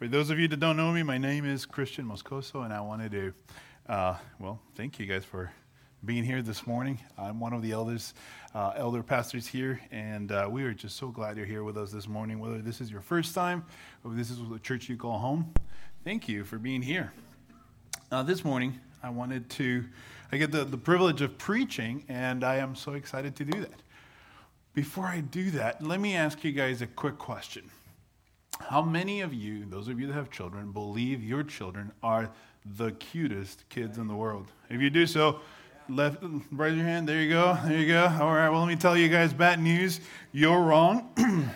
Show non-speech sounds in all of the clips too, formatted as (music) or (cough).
For those of you that don't know me, my name is Christian Moscoso, and I wanted to, uh, well, thank you guys for being here this morning. I'm one of the elders, uh, elder pastors here, and uh, we are just so glad you're here with us this morning. Whether this is your first time or this is the church you call home, thank you for being here. Uh, this morning, I wanted to, I get the, the privilege of preaching, and I am so excited to do that. Before I do that, let me ask you guys a quick question. How many of you, those of you that have children, believe your children are the cutest kids in the world? If you do so, left, raise your hand. There you go. There you go. All right. Well, let me tell you guys bad news. You're wrong. (clears throat)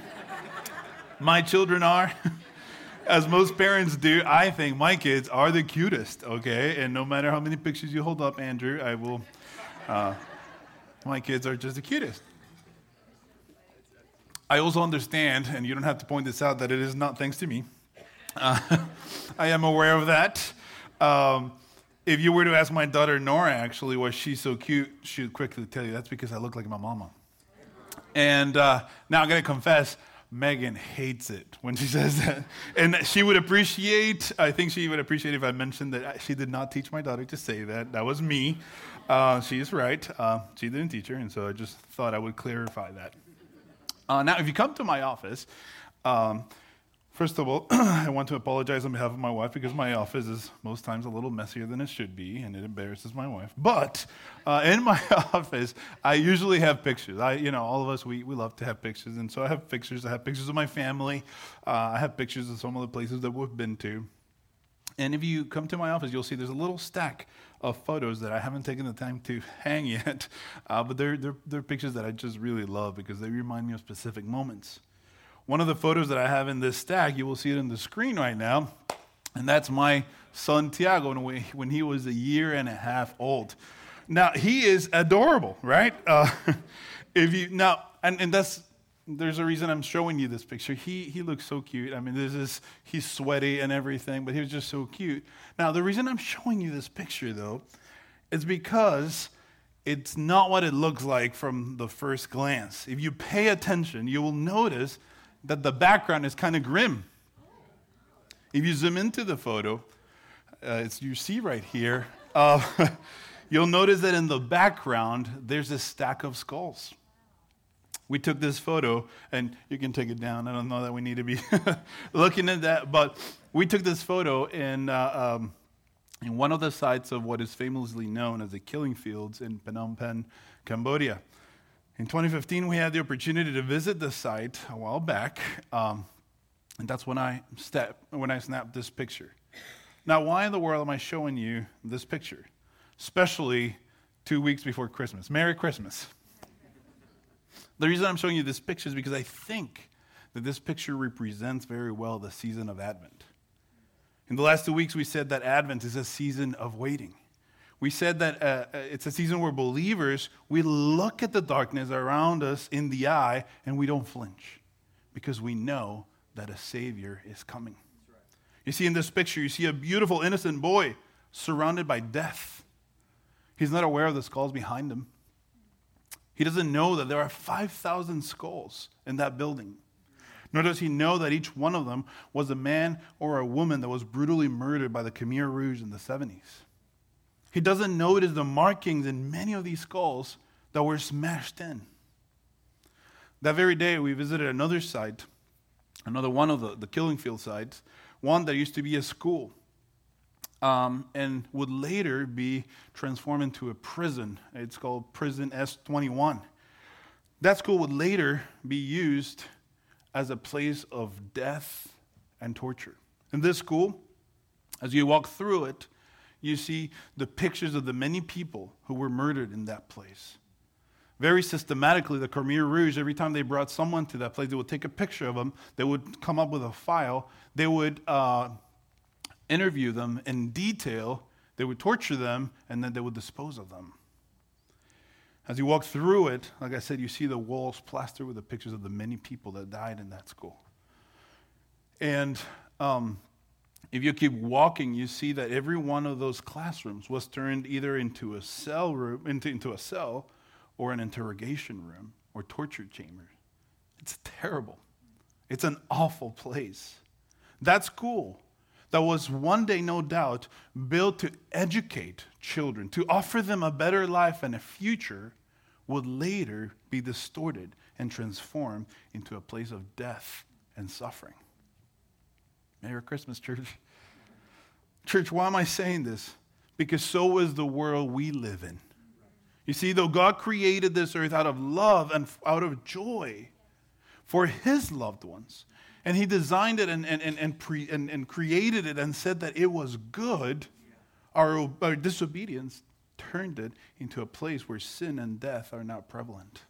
my children are. (laughs) As most parents do, I think my kids are the cutest, okay? And no matter how many pictures you hold up, Andrew, I will. Uh, my kids are just the cutest. I also understand, and you don't have to point this out, that it is not thanks to me. Uh, (laughs) I am aware of that. Um, if you were to ask my daughter Nora, actually, why she's so cute, she would quickly tell you that's because I look like my mama. And uh, now I'm going to confess, Megan hates it when she (laughs) says that. And she would appreciate, I think she would appreciate if I mentioned that she did not teach my daughter to say that. That was me. Uh, right. Uh, she didn't teach her, and so I just thought I would clarify that. Uh, now, if you come to my office, um, first of all, (clears throat) I want to apologize on behalf of my wife because my office is most times a little messier than it should be, and it embarrasses my wife. But uh, in my (laughs) office, I usually have pictures. I, you know, all of us we, we love to have pictures, and so I have pictures. I have pictures of my family. Uh, I have pictures of some of the places that we've been to. And if you come to my office, you'll see there's a little stack of photos that I haven't taken the time to (laughs) hang yet, uh, but they're, they're, they're pictures that I just really love because they remind me of specific moments. One of the photos that I have in this stack, you will see it on the screen right now, and that's my son Tiago when he was a year and a half old. Now, he is adorable, right? Uh, (laughs) if you now, and, and that's there's a reason I'm showing you this picture. He, he looks so cute. I mean, this is, he's sweaty and everything, but he was just so cute. Now, the reason I'm showing you this picture, though, is because it's not what it looks like from the first glance. If you pay attention, you will notice that the background is kind of grim. If you zoom into the photo, uh, it's, you see right here, uh, (laughs) you'll notice that in the background, there's a stack of skulls we took this photo, and you can take it down. I don't know that we need to be (laughs) looking at that, but we took this photo in, uh, um, in one of the sites of what is famously known as the killing fields in Phnom Penh, Cambodia. In 2015, we had the opportunity to visit the site a while back, um, and that's when I, step, when I snapped this picture. Now, why in the world am I showing you this picture? Especially two weeks before Christmas. Merry Christmas. The reason I'm showing you this picture is because I think that this picture represents very well the season of Advent. In the last two weeks, we said that Advent is a season of waiting. We said that uh, uh, it's a season where believers, we look at the darkness around us in the eye and we don't flinch because we know that a Savior is coming. You see, in this picture, you see a beautiful, innocent boy surrounded by death. He's not aware of the skulls behind him. He doesn't know that there are 5,000 skulls in that building. Nor does he know that each one of them was a man or a woman that was brutally murdered by the Khmer Rouge in the 70s. He doesn't notice the markings in many of these skulls that were smashed in. That very day, we visited another site, another one of the, the killing field sites, one that used to be a school um, and would later be transformed into a prison. It's called Prison S21. That school would later be used as a place of death and torture. In this school, as you walk through it, you see the pictures of the many people who were murdered in that place. Very systematically, the Khmer Rouge, every time they brought someone to that place, they would take a picture of them, they would come up with a file, they would uh, interview them in detail, they would torture them, and then they would dispose of them. As you walk through it, like I said, you see the walls plastered with the pictures of the many people that died in that school. And um, if you keep walking, you see that every one of those classrooms was turned either into a cell room, into, into a cell, or an interrogation room, or torture chamber. It's terrible. It's an awful place. That school that was one day, no doubt, built to educate children, to offer them a better life and a future, would later be distorted and transformed into a place of death and suffering. Merry Christmas, church. (laughs) Church, why am I saying this? Because so is the world we live in. You see, though God created this earth out of love and out of joy for his loved ones, and he designed it and, and, and, and, pre, and, and created it and said that it was good, our, our disobedience turned it into a place where sin and death are now prevalent.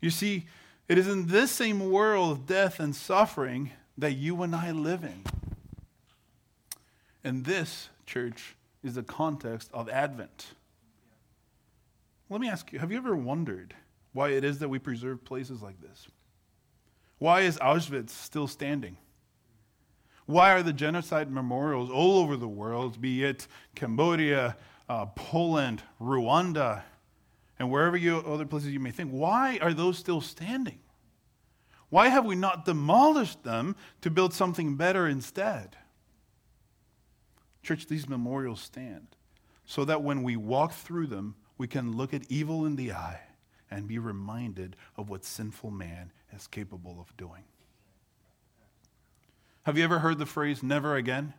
You see, it is in this same world of death and suffering that you and I live in. And this, church, is the context of Advent. Let me ask you have you ever wondered why it is that we preserve places like this? Why is Auschwitz still standing? Why are the genocide memorials all over the world, be it Cambodia, uh, Poland, Rwanda, and wherever you other places you may think, why are those still standing? Why have we not demolished them to build something better instead? Church, these memorials stand so that when we walk through them, we can look at evil in the eye and be reminded of what sinful man is capable of doing. Have you ever heard the phrase never again?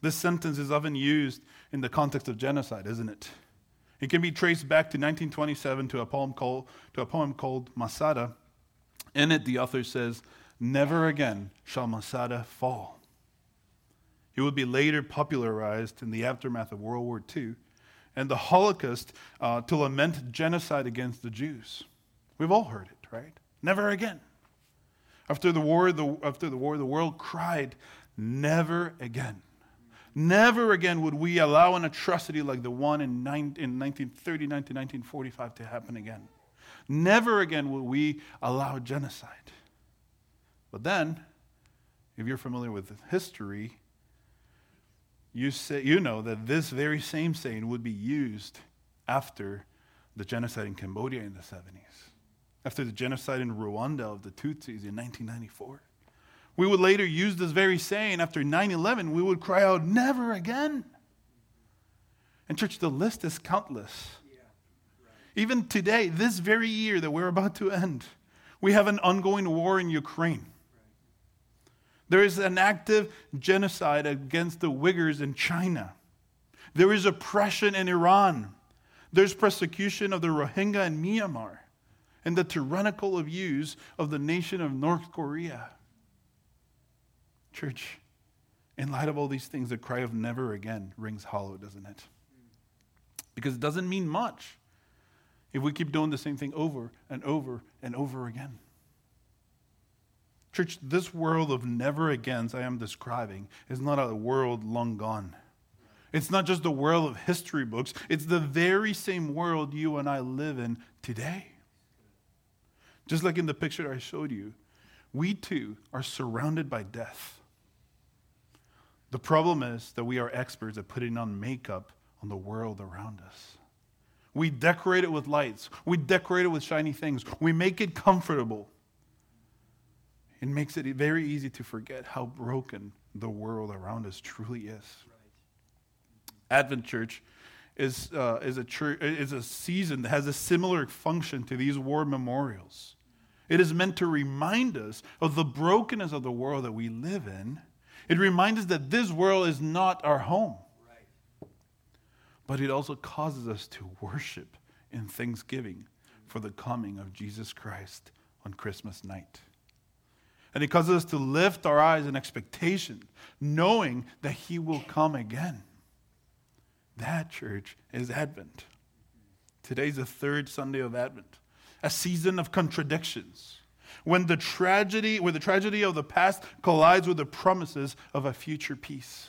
This sentence is often used in the context of genocide, isn't it? It can be traced back to 1927 to a poem called, to a poem called Masada. In it, the author says, Never again shall Masada fall. It would be later popularized in the aftermath of World War II and the Holocaust uh, to lament genocide against the Jews. We've all heard it, right? Never again. After the war, the, after the war, the world cried, never again. Never again would we allow an atrocity like the one in, nine, in 1939 to 1945 to happen again. Never again will we allow genocide. But then, if you're familiar with history, you, say, you know that this very same saying would be used after the genocide in Cambodia in the 70s, after the genocide in Rwanda of the Tutsis in 1994. We would later use this very saying after 9 11, we would cry out, Never again. And, church, the list is countless. Even today, this very year that we're about to end, we have an ongoing war in Ukraine. There is an active genocide against the Uyghurs in China. There is oppression in Iran. There's persecution of the Rohingya in Myanmar and the tyrannical abuse of the nation of North Korea. Church, in light of all these things, the cry of never again rings hollow, doesn't it? Because it doesn't mean much if we keep doing the same thing over and over and over again. Church, this world of never agains I am describing is not a world long gone. It's not just the world of history books, it's the very same world you and I live in today. Just like in the picture I showed you, we too are surrounded by death. The problem is that we are experts at putting on makeup on the world around us. We decorate it with lights, we decorate it with shiny things, we make it comfortable it makes it very easy to forget how broken the world around us truly is. Advent Church is, uh, is, a church, is a season that has a similar function to these war memorials. It is meant to remind us of the brokenness of the world that we live in. It reminds us that this world is not our home. Right. But it also causes us to worship in thanksgiving for the coming of Jesus Christ on Christmas night. And it causes us to lift our eyes in expectation, knowing that He will come again. That, church, is Advent. Today's the third Sunday of Advent, a season of contradictions. When the tragedy, where the tragedy of the past collides with the promises of a future peace.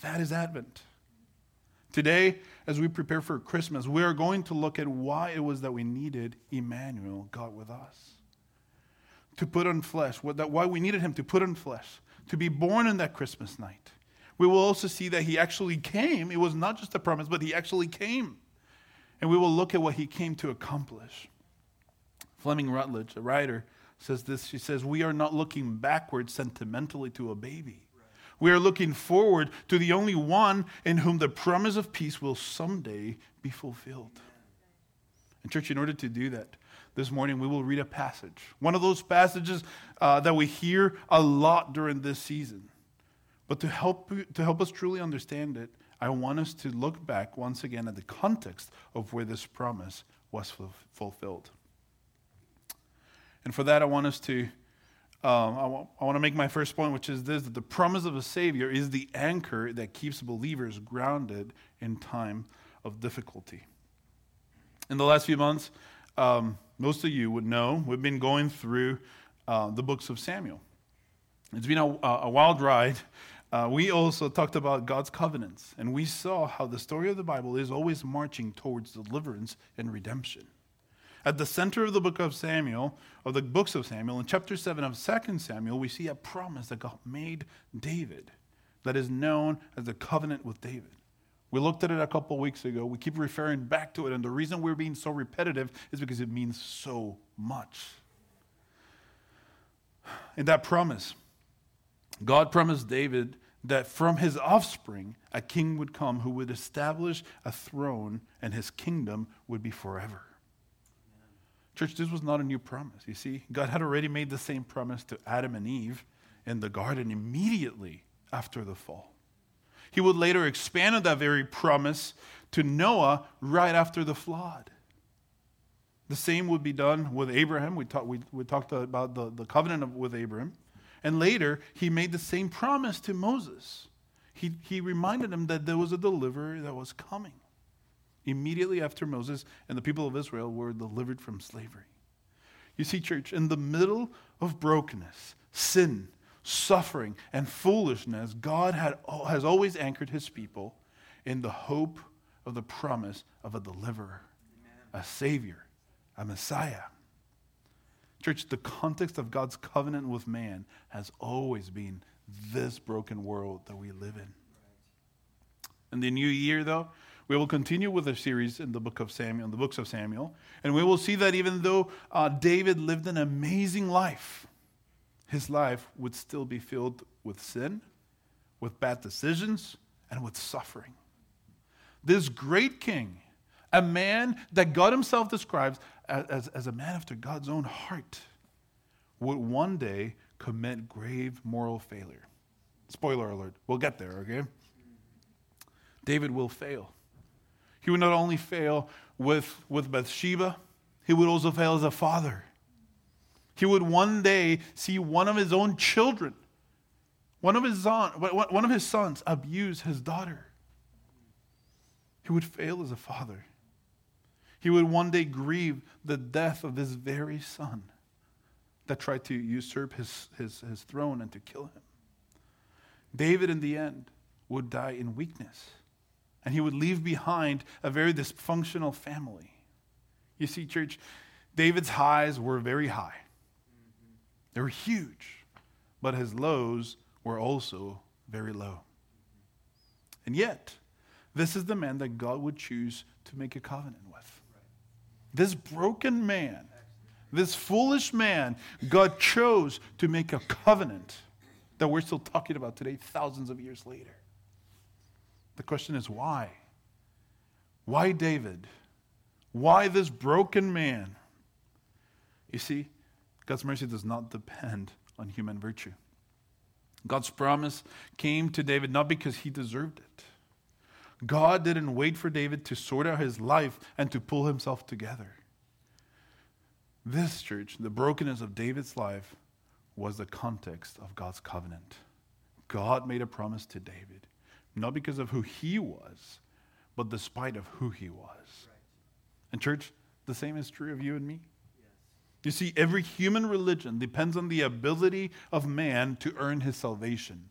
That is Advent. Today, as we prepare for Christmas, we are going to look at why it was that we needed Emmanuel, God with us to put on flesh, why we needed him to put on flesh, to be born on that Christmas night. We will also see that he actually came. It was not just a promise, but he actually came. And we will look at what he came to accomplish. Fleming Rutledge, a writer, says this. She says, We are not looking backward sentimentally to a baby. We are looking forward to the only one in whom the promise of peace will someday be fulfilled. And, church, in order to do that, this morning we will read a passage. One of those passages uh, that we hear a lot during this season. But to help, to help us truly understand it, I want us to look back once again at the context of where this promise was fulfilled. And for that, I want us to, um, I, want, I want to make my first point, which is this that the promise of a Savior is the anchor that keeps believers grounded in time of difficulty. In the last few months, um, most of you would know we've been going through uh, the books of Samuel. It's been a, a wild ride. Uh, we also talked about God's covenants, and we saw how the story of the Bible is always marching towards deliverance and redemption. At the center of the book of Samuel, of the books of Samuel, in chapter 7 of 2 Samuel, we see a promise that God made David that is known as the covenant with David. We looked at it a couple weeks ago. We keep referring back to it, and the reason we're being so repetitive is because it means so much. In that promise, God promised David that from his offspring a king would come who would establish a throne and his kingdom would be forever. Church, this was not a new promise. You see, God had already made the same promise to Adam and Eve in the garden immediately after the fall. He would later expand on that very promise to Noah right after the flood. The same would be done with Abraham. We, talk, we, we talked about the, the covenant of, with Abraham. And later, he made the same promise to Moses. He, he reminded him that there was a deliverer that was coming immediately after Moses and the people of Israel were delivered from slavery. You see, church, in the middle of brokenness, sin, suffering, and foolishness, God had, has always anchored his people in the hope of the promise of a deliverer, Amen. a savior, a Messiah. Church, the context of God's covenant with man has always been this broken world that we live in. In the new year, though, we will continue with the series in the book of Samuel, in the books of Samuel, and we will see that even though uh, David lived an amazing life, his life would still be filled with sin, with bad decisions, and with suffering. This great king, a man that God himself describes as, as, as a man after God's own heart, would one day commit grave moral failure. Spoiler alert, we'll get there, okay? David will fail. He would not only fail with, with Bathsheba, he would also fail as a father. He would one day see one of his own children, one of his, son, one of his sons, abuse his daughter. He would fail as a father. He would one day grieve the death of this very son that tried to usurp his, his, his throne and to kill him. David, in the end, would die in weakness and he would leave behind a very dysfunctional family. You see, church, David's highs were very high, they were huge, but his lows were also very low. And yet, this is the man that God would choose to make a covenant with. This broken man, this foolish man, God chose to make a covenant that we're still talking about today, thousands of years later. The question is why? Why David? Why this broken man? You see, God's mercy does not depend on human virtue. God's promise came to David not because he deserved it. God didn't wait for David to sort out his life and to pull himself together. This church, the brokenness of David's life, was the context of God's covenant. God made a promise to David not because of who he was, but despite of who he was. Right. And church, the same is true of you and me. Yes. You see, every human religion depends on the ability of man to earn his salvation.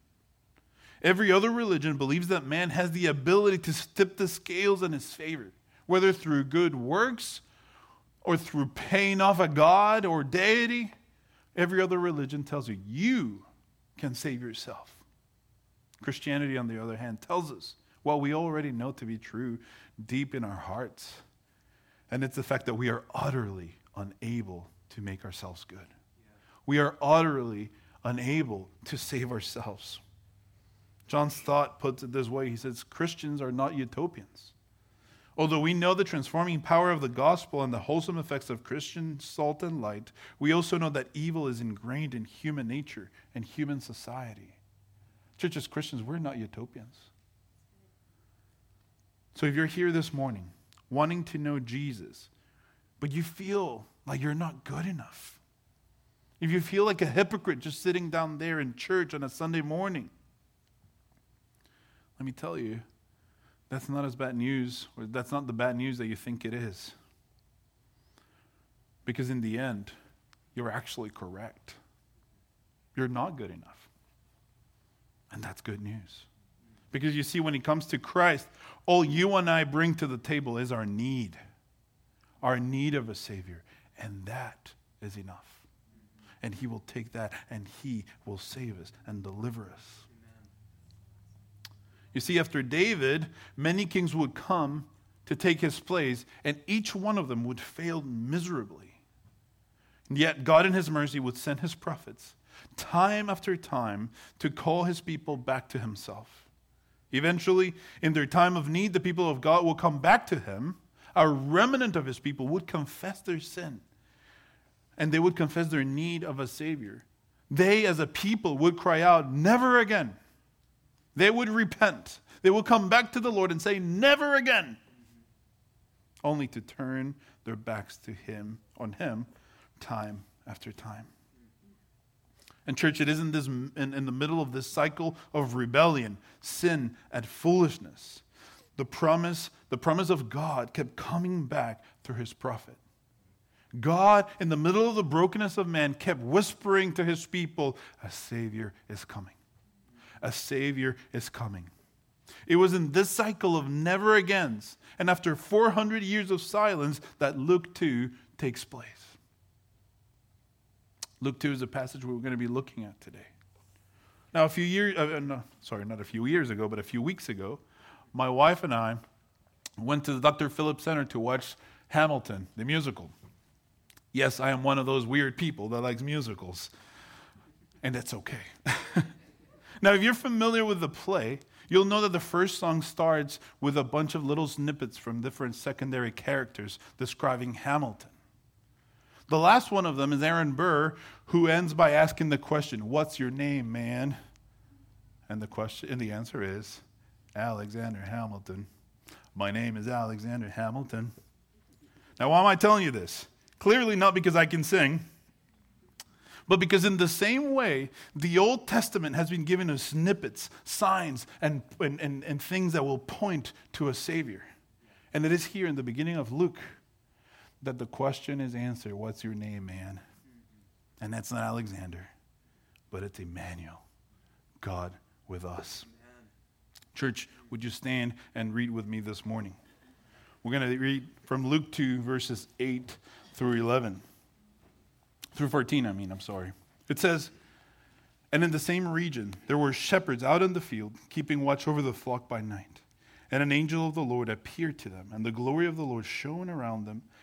Every other religion believes that man has the ability to tip the scales in his favor, whether through good works or through paying off a god or deity. Every other religion tells you you can save yourself. Christianity, on the other hand, tells us what we already know to be true deep in our hearts. And it's the fact that we are utterly unable to make ourselves good. We are utterly unable to save ourselves. John Stott puts it this way he says, Christians are not utopians. Although we know the transforming power of the gospel and the wholesome effects of Christian salt and light, we also know that evil is ingrained in human nature and human society. Church, as Christians, we're not utopians. So if you're here this morning wanting to know Jesus, but you feel like you're not good enough, if you feel like a hypocrite just sitting down there in church on a Sunday morning, let me tell you, that's not as bad news, or that's not the bad news that you think it is. Because in the end, you're actually correct. You're not good enough. And that's good news. Because you see, when it comes to Christ, all you and I bring to the table is our need, our need of a Savior. And that is enough. And He will take that and He will save us and deliver us. You see, after David, many kings would come to take his place, and each one of them would fail miserably. And yet, God in his mercy would send his prophets time after time to call his people back to himself. Eventually, in their time of need, the people of God will come back to him. A remnant of his people would confess their sin, and they would confess their need of a Savior. They, as a people, would cry out, Never again they would repent. They would come back to the Lord and say, Never again. Only to turn their backs to Him, on Him, time after time. And, church, it isn't this, in, in the middle of this cycle of rebellion, sin, and foolishness. The promise, the promise of God kept coming back through His prophet. God, in the middle of the brokenness of man, kept whispering to his people, A Savior is coming a Savior is coming. It was in this cycle of never agains, and after 400 years of silence, that Luke 2 takes place. Luke 2 is a passage we're going to be looking at today. Now, a few years, uh, uh, no, sorry, not a few years ago, but a few weeks ago, my wife and I went to the Dr. Phillips Center to watch Hamilton, the musical. Yes, I am one of those weird people that likes musicals, and that's okay. (laughs) Now, if you're familiar with the play, you'll know that the first song starts with a bunch of little snippets from different secondary characters describing Hamilton. The last one of them is Aaron Burr, who ends by asking the question, What's your name, man? And the question and the answer is Alexander Hamilton. My name is Alexander Hamilton. Now, why am I telling you this? Clearly not because I can sing but because in the same way, the Old Testament has been given us snippets, signs, and, and, and, and things that will point to a Savior. And it is here in the beginning of Luke that the question is answered What's your name, man? And that's not Alexander, but it's Emmanuel, God with us. Church, would you stand and read with me this morning? We're going to read from Luke 2, verses 8 through 11 through 14, I mean, I'm sorry. It says, And in the same region there were shepherds out in the field, keeping watch over the flock by night. And an angel of the Lord appeared to them, and the glory of the Lord shone around them,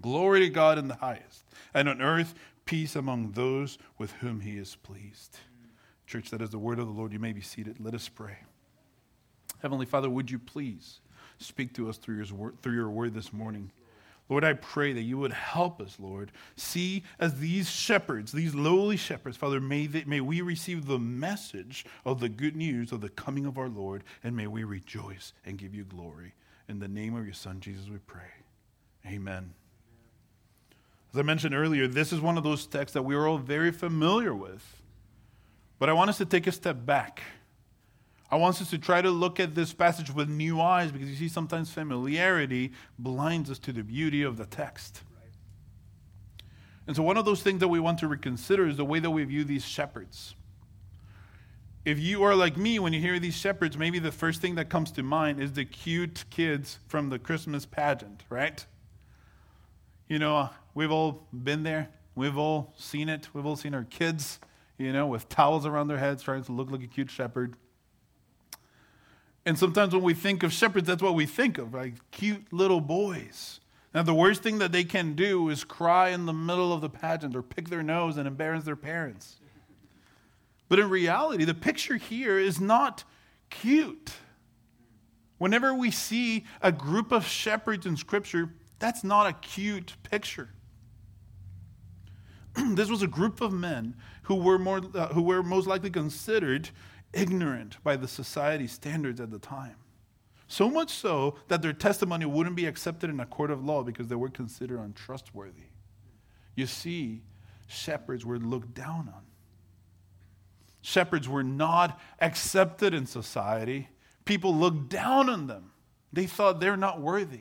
Glory to God in the highest, and on earth peace among those with whom he is pleased. Church, that is the word of the Lord. You may be seated. Let us pray. Heavenly Father, would you please speak to us through your word, through your word this morning? Lord, I pray that you would help us, Lord. See, as these shepherds, these lowly shepherds, Father, may, they, may we receive the message of the good news of the coming of our Lord, and may we rejoice and give you glory. In the name of your Son, Jesus, we pray. Amen. As I mentioned earlier, this is one of those texts that we are all very familiar with. But I want us to take a step back I want us to try to look at this passage with new eyes because you see, sometimes familiarity blinds us to the beauty of the text. And so, one of those things that we want to reconsider is the way that we view these shepherds. if you are like me, when you hear these shepherds, maybe the first thing that comes to mind is the cute kids from the Christmas pageant, right? You know, we've all been there. We've all seen it. We've all seen our kids, you know, with towels around their heads trying to look like a cute shepherd. And sometimes when we think of shepherds, that's what we think of, like cute little boys. Now, the worst thing that they can do is cry in the middle of the pageant or pick their nose and embarrass their parents. But in reality, the picture here is not cute. Whenever we see a group of shepherds in Scripture, that's not a cute picture. (clears throat) this was a group of men who were, more, uh, who were most likely considered ignorant by the society standards at the time. So much so that their testimony wouldn't be accepted in a court of law because they were considered untrustworthy. You see, shepherds were looked down on. Shepherds were not accepted in society. People looked down on them. They thought they're not worthy.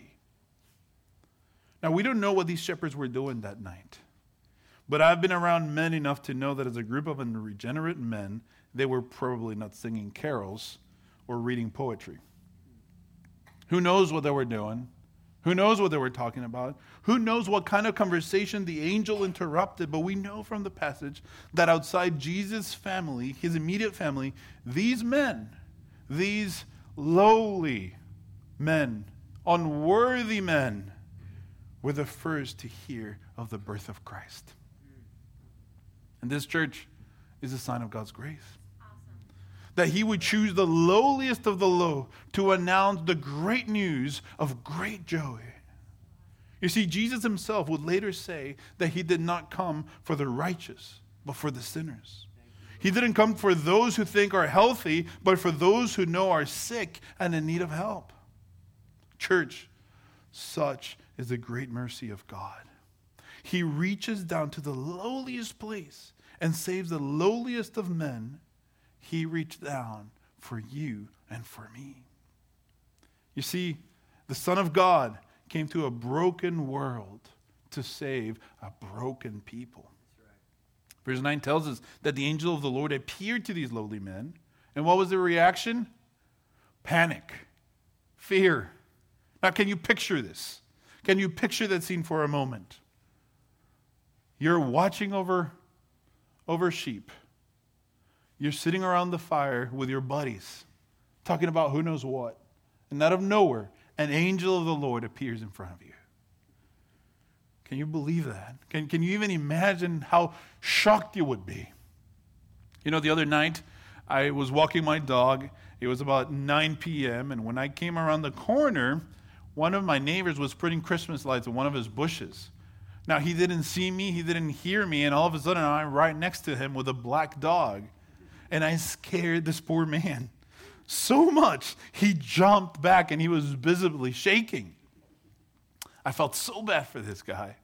Now, we don't know what these shepherds were doing that night. But I've been around men enough to know that as a group of unregenerate men, they were probably not singing carols or reading poetry. Who knows what they were doing? Who knows what they were talking about? Who knows what kind of conversation the angel interrupted? But we know from the passage that outside Jesus' family, his immediate family, these men, these lowly men, unworthy men, were the first to hear of the birth of Christ. And this church is a sign of God's grace. That he would choose the lowliest of the low to announce the great news of great joy. You see, Jesus himself would later say that he did not come for the righteous, but for the sinners. He didn't come for those who think are healthy, but for those who know are sick and in need of help. Church, such is the great mercy of God. He reaches down to the lowliest place and saves the lowliest of men. He reached down for you and for me. You see, the Son of God came to a broken world to save a broken people. Verse 9 tells us that the angel of the Lord appeared to these lowly men. And what was their reaction? Panic, fear. Now, can you picture this? Can you picture that scene for a moment? You're watching over, over sheep. You're sitting around the fire with your buddies, talking about who knows what. And out of nowhere, an angel of the Lord appears in front of you. Can you believe that? Can, can you even imagine how shocked you would be? You know, the other night, I was walking my dog. It was about 9 p.m., and when I came around the corner, one of my neighbors was putting Christmas lights on one of his bushes. Now, he didn't see me, he didn't hear me, and all of a sudden I'm right next to him with a black dog. And I scared this poor man so much he jumped back and he was visibly shaking. I felt so bad for this guy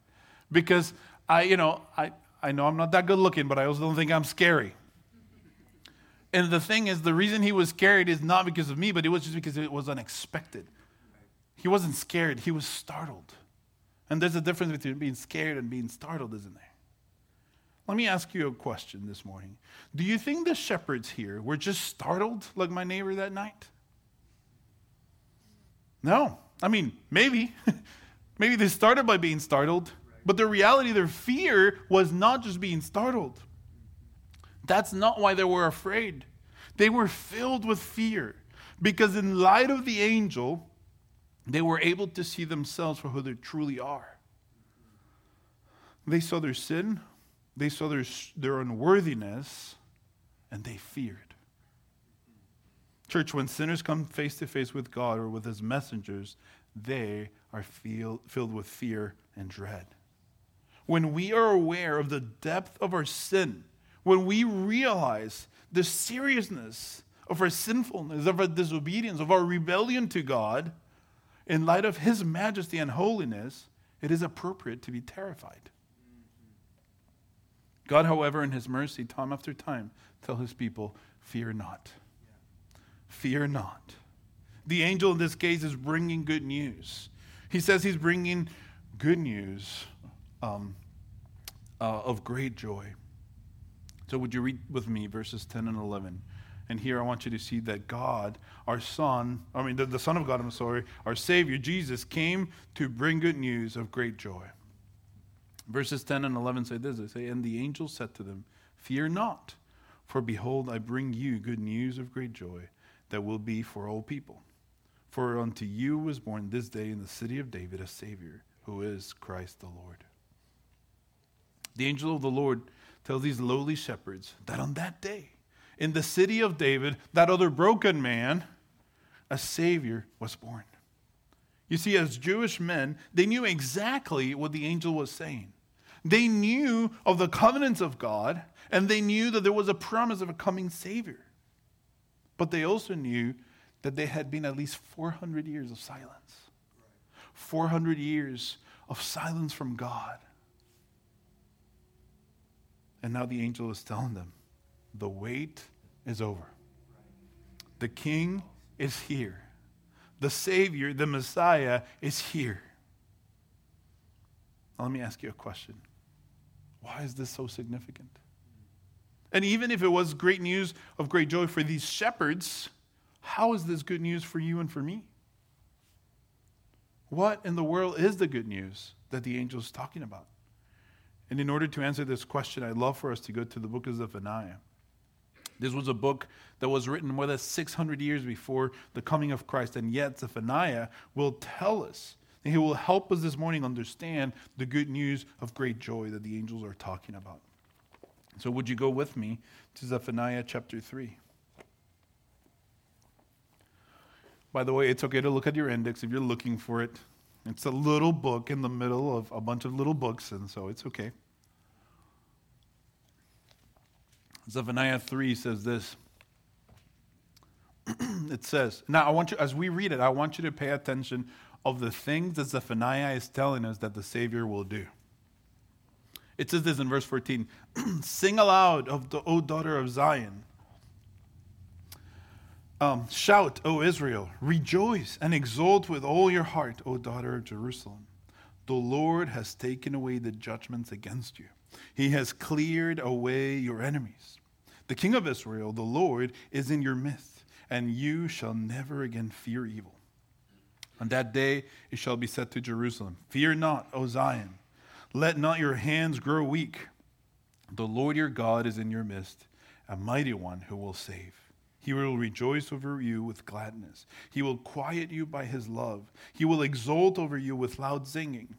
because I, you know, I, I know I'm not that good looking, but I also don't think I'm scary. And the thing is, the reason he was scared is not because of me, but it was just because it was unexpected. He wasn't scared, he was startled. And there's a difference between being scared and being startled, isn't there? Let me ask you a question this morning. Do you think the shepherds here were just startled like my neighbor that night? No. I mean, maybe. (laughs) maybe they started by being startled, but the reality, their fear was not just being startled. That's not why they were afraid. They were filled with fear because, in light of the angel, they were able to see themselves for who they truly are. They saw their sin, they saw their, their unworthiness, and they feared. Church, when sinners come face to face with God or with his messengers, they are feel, filled with fear and dread. When we are aware of the depth of our sin, when we realize the seriousness of our sinfulness, of our disobedience, of our rebellion to God, in light of His majesty and holiness, it is appropriate to be terrified. God, however, in His mercy, time after time, tell His people, fear not. Fear not. The angel in this case is bringing good news. He says he's bringing good news um, uh, of great joy. So, would you read with me verses 10 and 11? And here I want you to see that God, our Son, I mean, the, the Son of God, I'm sorry, our Savior, Jesus, came to bring good news of great joy. Verses 10 and 11 say this they say, And the angel said to them, Fear not, for behold, I bring you good news of great joy that will be for all people. For unto you was born this day in the city of David a Savior, who is Christ the Lord. The angel of the Lord tells these lowly shepherds that on that day, in the city of David, that other broken man, a Savior was born. You see, as Jewish men, they knew exactly what the angel was saying. They knew of the covenants of God, and they knew that there was a promise of a coming Savior. But they also knew that there had been at least 400 years of silence. 400 years of silence from God. And now the angel is telling them the wait is over. The king is here. The Savior, the Messiah, is here. Now, let me ask you a question Why is this so significant? And even if it was great news of great joy for these shepherds, how is this good news for you and for me? What in the world is the good news that the angel is talking about? And in order to answer this question, I'd love for us to go to the book of Zephaniah. This was a book that was written more than 600 years before the coming of Christ, and yet Zephaniah will tell us, and he will help us this morning understand the good news of great joy that the angels are talking about. So, would you go with me to Zephaniah chapter 3? By the way, it's okay to look at your index if you're looking for it. It's a little book in the middle of a bunch of little books, and so it's okay. Zephaniah 3 says this. (clears throat) it says, now I want you, as we read it, I want you to pay attention of the things that Zephaniah is telling us that the Savior will do. It says this in verse 14 (clears throat) Sing aloud, of the, O daughter of Zion. Um, shout, O Israel, rejoice and exult with all your heart, O daughter of Jerusalem. The Lord has taken away the judgments against you, He has cleared away your enemies. The King of Israel, the Lord, is in your midst, and you shall never again fear evil. On that day it shall be said to Jerusalem, Fear not, O Zion, let not your hands grow weak. The Lord your God is in your midst, a mighty one who will save. He will rejoice over you with gladness. He will quiet you by his love. He will exult over you with loud singing.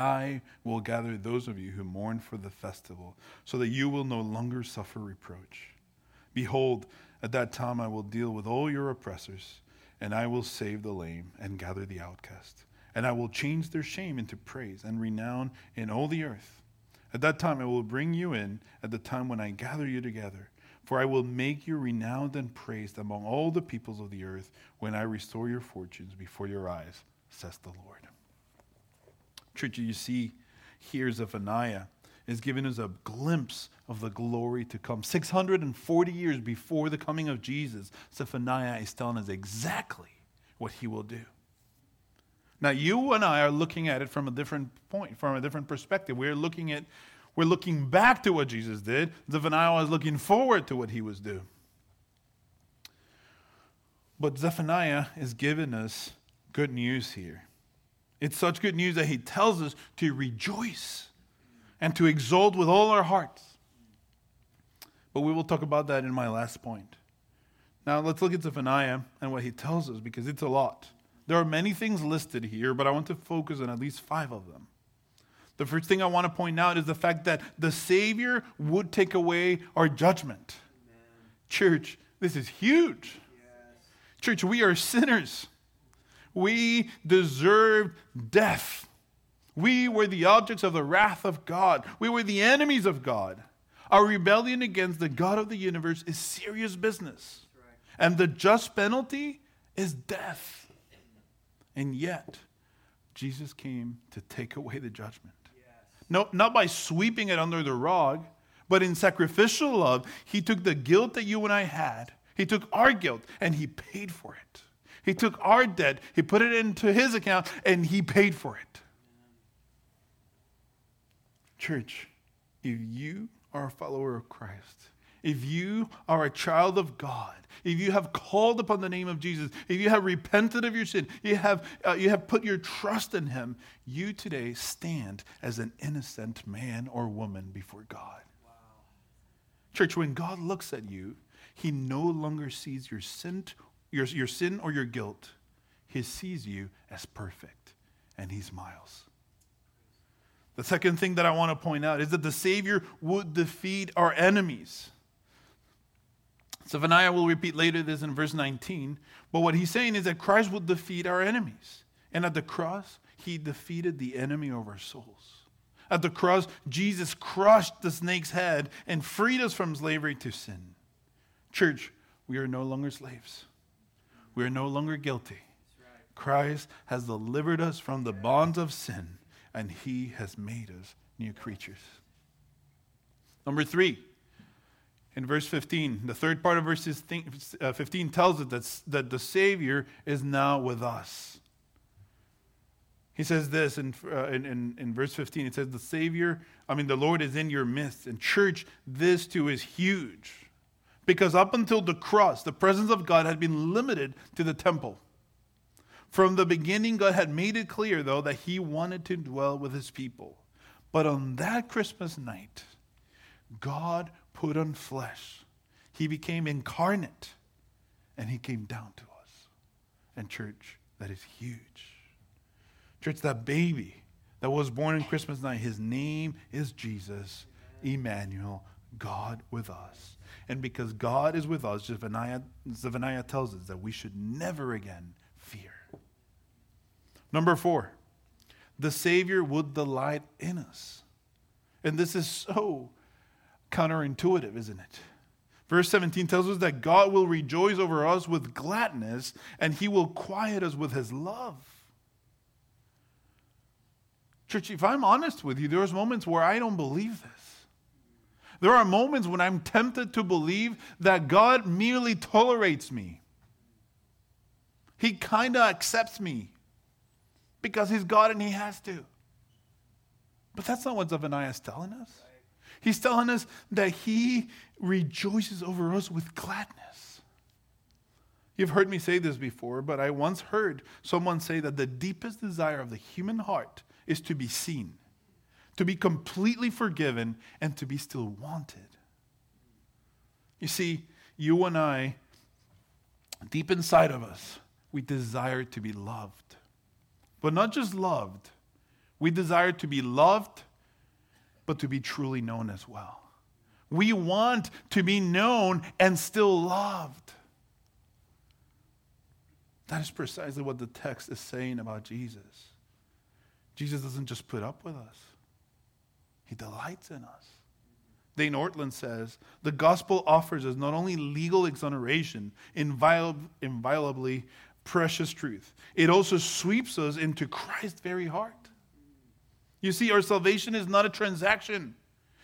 I will gather those of you who mourn for the festival, so that you will no longer suffer reproach. Behold, at that time I will deal with all your oppressors, and I will save the lame and gather the outcast. And I will change their shame into praise and renown in all the earth. At that time I will bring you in, at the time when I gather you together for I will make you renowned and praised among all the peoples of the earth when I restore your fortunes before your eyes, says the Lord. Church, you see, here Zephaniah is giving us a glimpse of the glory to come. 640 years before the coming of Jesus, Zephaniah is telling us exactly what he will do. Now, you and I are looking at it from a different point, from a different perspective. We're looking at we're looking back to what Jesus did. Zephaniah is looking forward to what he was doing. But Zephaniah is giving us good news here. It's such good news that he tells us to rejoice and to exult with all our hearts. But we will talk about that in my last point. Now, let's look at Zephaniah and what he tells us because it's a lot. There are many things listed here, but I want to focus on at least five of them. The first thing I want to point out is the fact that the Savior would take away our judgment. Amen. Church, this is huge. Yes. Church, we are sinners. We deserved death. We were the objects of the wrath of God. We were the enemies of God. Our rebellion against the God of the universe is serious business. And the just penalty is death. And yet, Jesus came to take away the judgment. No, not by sweeping it under the rug, but in sacrificial love, he took the guilt that you and I had, he took our guilt, and he paid for it. He took our debt, he put it into his account, and he paid for it. Church, if you are a follower of Christ, if you are a child of God, if you have called upon the name of Jesus, if you have repented of your sin, you have, uh, you have put your trust in Him, you today stand as an innocent man or woman before God. Wow. Church, when God looks at you, He no longer sees your sin, your, your sin or your guilt. He sees you as perfect, and He smiles. The second thing that I want to point out is that the Savior would defeat our enemies. Zephaniah will repeat later this in verse 19. But what he's saying is that Christ would defeat our enemies. And at the cross, he defeated the enemy of our souls. At the cross, Jesus crushed the snake's head and freed us from slavery to sin. Church, we are no longer slaves. We are no longer guilty. Christ has delivered us from the bonds of sin, and he has made us new creatures. Number three, in verse 15. The third part of verse uh, 15 tells us that, that the Savior is now with us. He says this in, uh, in, in, in, verse 15. It says, The Savior, I mean, the Lord is in your midst. And, church, this too is huge. Because up until the cross, the presence of God had been limited to the temple. From the beginning, God had made it clear, though, that He wanted to dwell with His people. But on that Christmas night, God put on flesh. He became incarnate and he came down to us. And, church, that is huge. Church, that baby that was born on Christmas night, his name is Jesus, Emmanuel, God with us. And because God is with us, Zephaniah, Zephaniah tells us that we should never again fear. Number four, the Savior would delight in us. And this is so counterintuitive, isn't it? Verse 17 tells us that God will rejoice over us with gladness and he will quiet us with his love. Church, if I'm honest with you, there's moments where I don't believe this. There are moments when I'm tempted to believe that God merely tolerates me. He kind of accepts me because he's God and he has to. But that's not what Zephaniah is telling us. He's telling us that He rejoices over us with gladness. You've heard me say this before, but I once heard someone say that the deepest desire of the human heart is to be seen, to be completely forgiven, and to be still wanted. You see, you and I, deep inside of us, we desire to be loved. But not just loved, we desire to be loved but to be truly known as well. We want to be known and still loved. That is precisely what the text is saying about Jesus. Jesus doesn't just put up with us, He delights in us. Dane Ortlund says the gospel offers us not only legal exoneration, inviolably precious truth, it also sweeps us into Christ's very heart. You see, our salvation is not a transaction,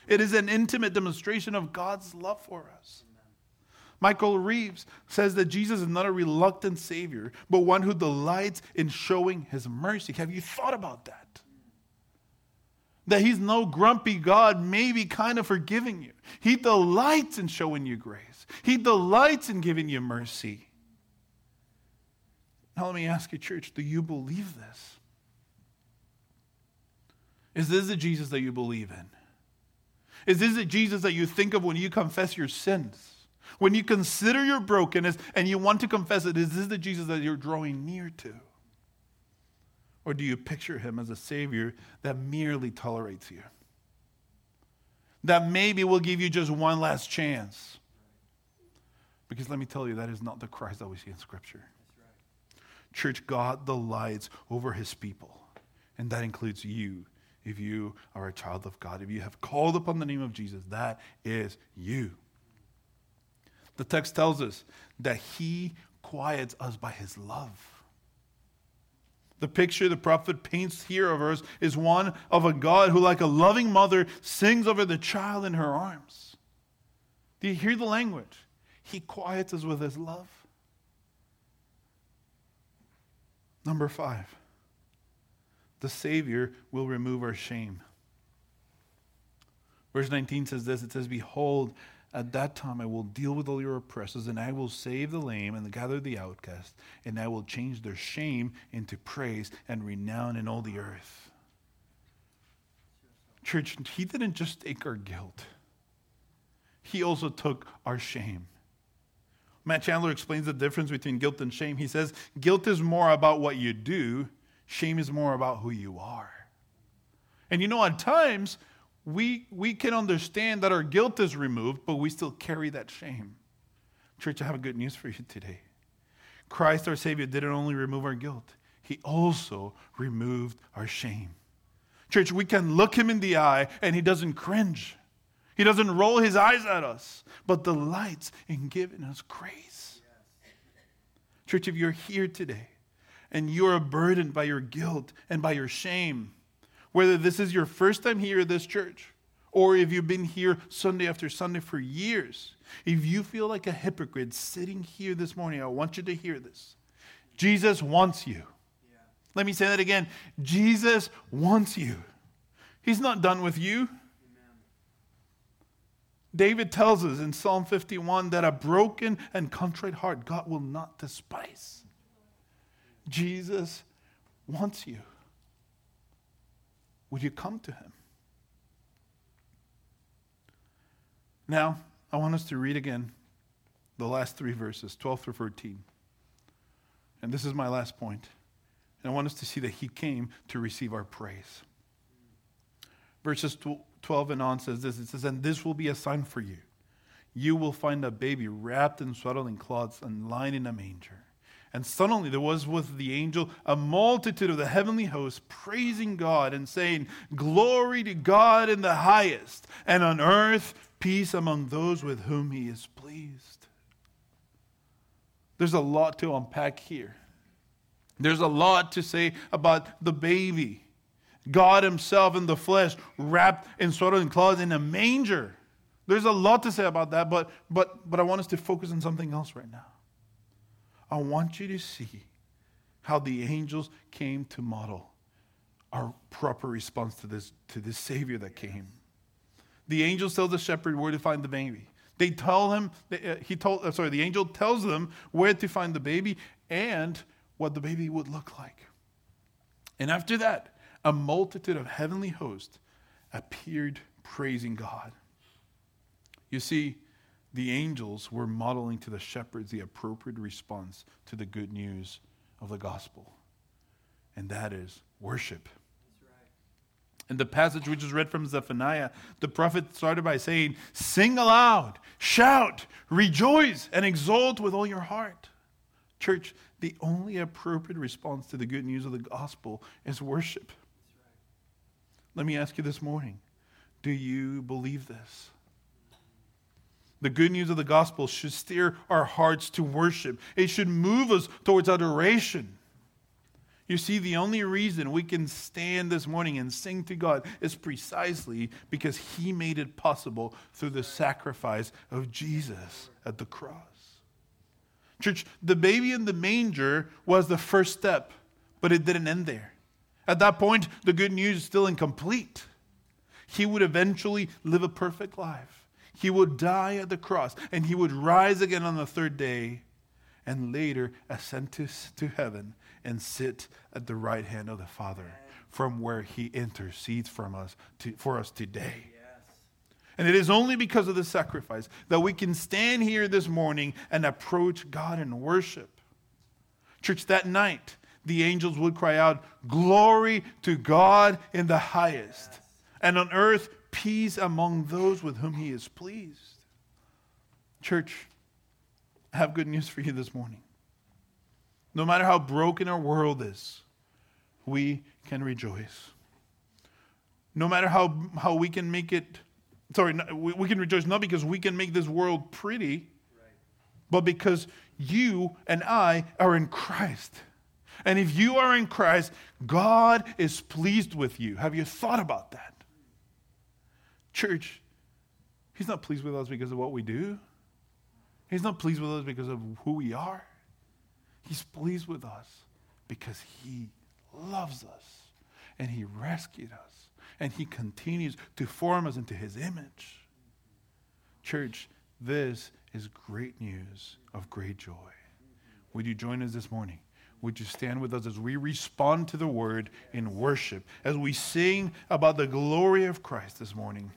it is an intimate demonstration of God's love for us. Michael Reeves says that Jesus is not a reluctant Savior, but one who delights in showing His mercy. Have you thought about that? That He's no grumpy God, maybe kind of forgiving you. He delights in showing you grace, He delights in giving you mercy. Now, let me ask you, church, do you believe this? Is this the Jesus that you believe in? Is this the Jesus that you think of when you confess your sins? When you consider your brokenness and you want to confess it, is this the Jesus that you're drawing near to? Or do you picture him as a Savior that merely tolerates you? That maybe will give you just one last chance? Because let me tell you, that is not the Christ that we see in Scripture. Church, God delights over his people, and that includes you if you are a child of God. If you have called upon the name of Jesus, that is you. The text tells us that he quiets us by his love. The picture the prophet paints here of us is one of a God who, like a loving mother, sings over the child in her arms. Do you hear the language? He quiets us with his love. Number five the Savior will remove our shame. Verse 19 says this it says, Behold, At that time, I will deal with all your oppressors, and I will save the lame and gather the outcast, and I will change their shame into praise and renown in all the earth. Church, He didn't just take our guilt, He also took our shame. Matt Chandler explains the difference between guilt and shame. He says, Guilt is more about what you do, shame is more about who you are. And you know, at times, we, we can understand that our guilt is removed, but we still carry that shame. Church, I have good news for you today. Christ, our Savior, didn't only remove our guilt, He also removed our shame. Church, we can look Him in the eye and He doesn't cringe. He doesn't roll His eyes at us, but delights in giving us grace. Church, if you're here today and you're burdened by your guilt and by your shame, whether this is your first time here at this church, or if you've been here Sunday after Sunday for years, if you feel like a hypocrite sitting here this morning, I want you to hear this. Jesus wants you. Yeah. Let me say that again. Jesus wants you. He's not done with you. David tells us in Psalm 51 that a broken and contrite heart God will not despise. Jesus wants you. Would you come to him? Now, I want us to read again the last three verses, 12 through 13. And this is my last point. And I want us to see that he came to receive our praise. Verses 12 and on says this it says, And this will be a sign for you. You will find a baby wrapped in swaddling cloths and lying in a manger. And suddenly there was with the angel a multitude of the heavenly hosts praising God and saying, Glory to God in the highest, and on earth peace among those with whom he is pleased. There's a lot to unpack here. There's a lot to say about the baby. God Himself in the flesh, wrapped in swaddling cloths in a manger. There's a lot to say about that, but, but, but I want us to focus on something else right now. I want you to see how the angels came to model our proper response to this, to this Savior that came. The angels tell the shepherd where to find the baby. They tell him, uh, he told, uh, sorry, the angel tells them where to find the baby and what the baby would look like. And after that, a multitude of heavenly hosts appeared praising God. You see, the angels were modeling to the shepherds the appropriate response to the good news of the gospel. And that is worship. In the passage we just read from Zephaniah, the prophet started by saying, Sing aloud, shout, rejoice, and exult with all your heart. Church, the only appropriate response to the good news of the gospel is worship. Let me ask you this morning do you believe this? The good news of the gospel should steer our hearts to worship. It should move us towards adoration. You see, the only reason we can stand this morning and sing to God is precisely because He made it possible through the sacrifice of Jesus at the cross. Church, the baby in the manger was the first step, but it didn't end there. At that point, the good news is still incomplete. He would eventually live a perfect life. He would die at the cross and he would rise again on the third day and later ascend to, to heaven and sit at the right hand of the Father from where he intercedes from us to, for us today. And it is only because of the sacrifice that we can stand here this morning and approach God in worship. Church, that night, the angels would cry out, Glory to God in the highest, and on earth, peace among those with whom he is pleased. Church, I have good news for you this morning. No matter how broken our world is, we can rejoice. No matter how, how we can make it, sorry, we, we can rejoice not because we can make this world pretty, but because you and I are in Christ. And if you are in Christ, God is pleased with you. Have you thought about that? Church, He's not pleased with us because of what we do. He's not pleased with us because of who we are. He's pleased with us because He loves us and He rescued us and He continues to form us into His image. Church, This is great news of great joy. Would you join us this morning? Would you stand with us as we respond to the word in worship, as we sing about the glory of Christ this morning?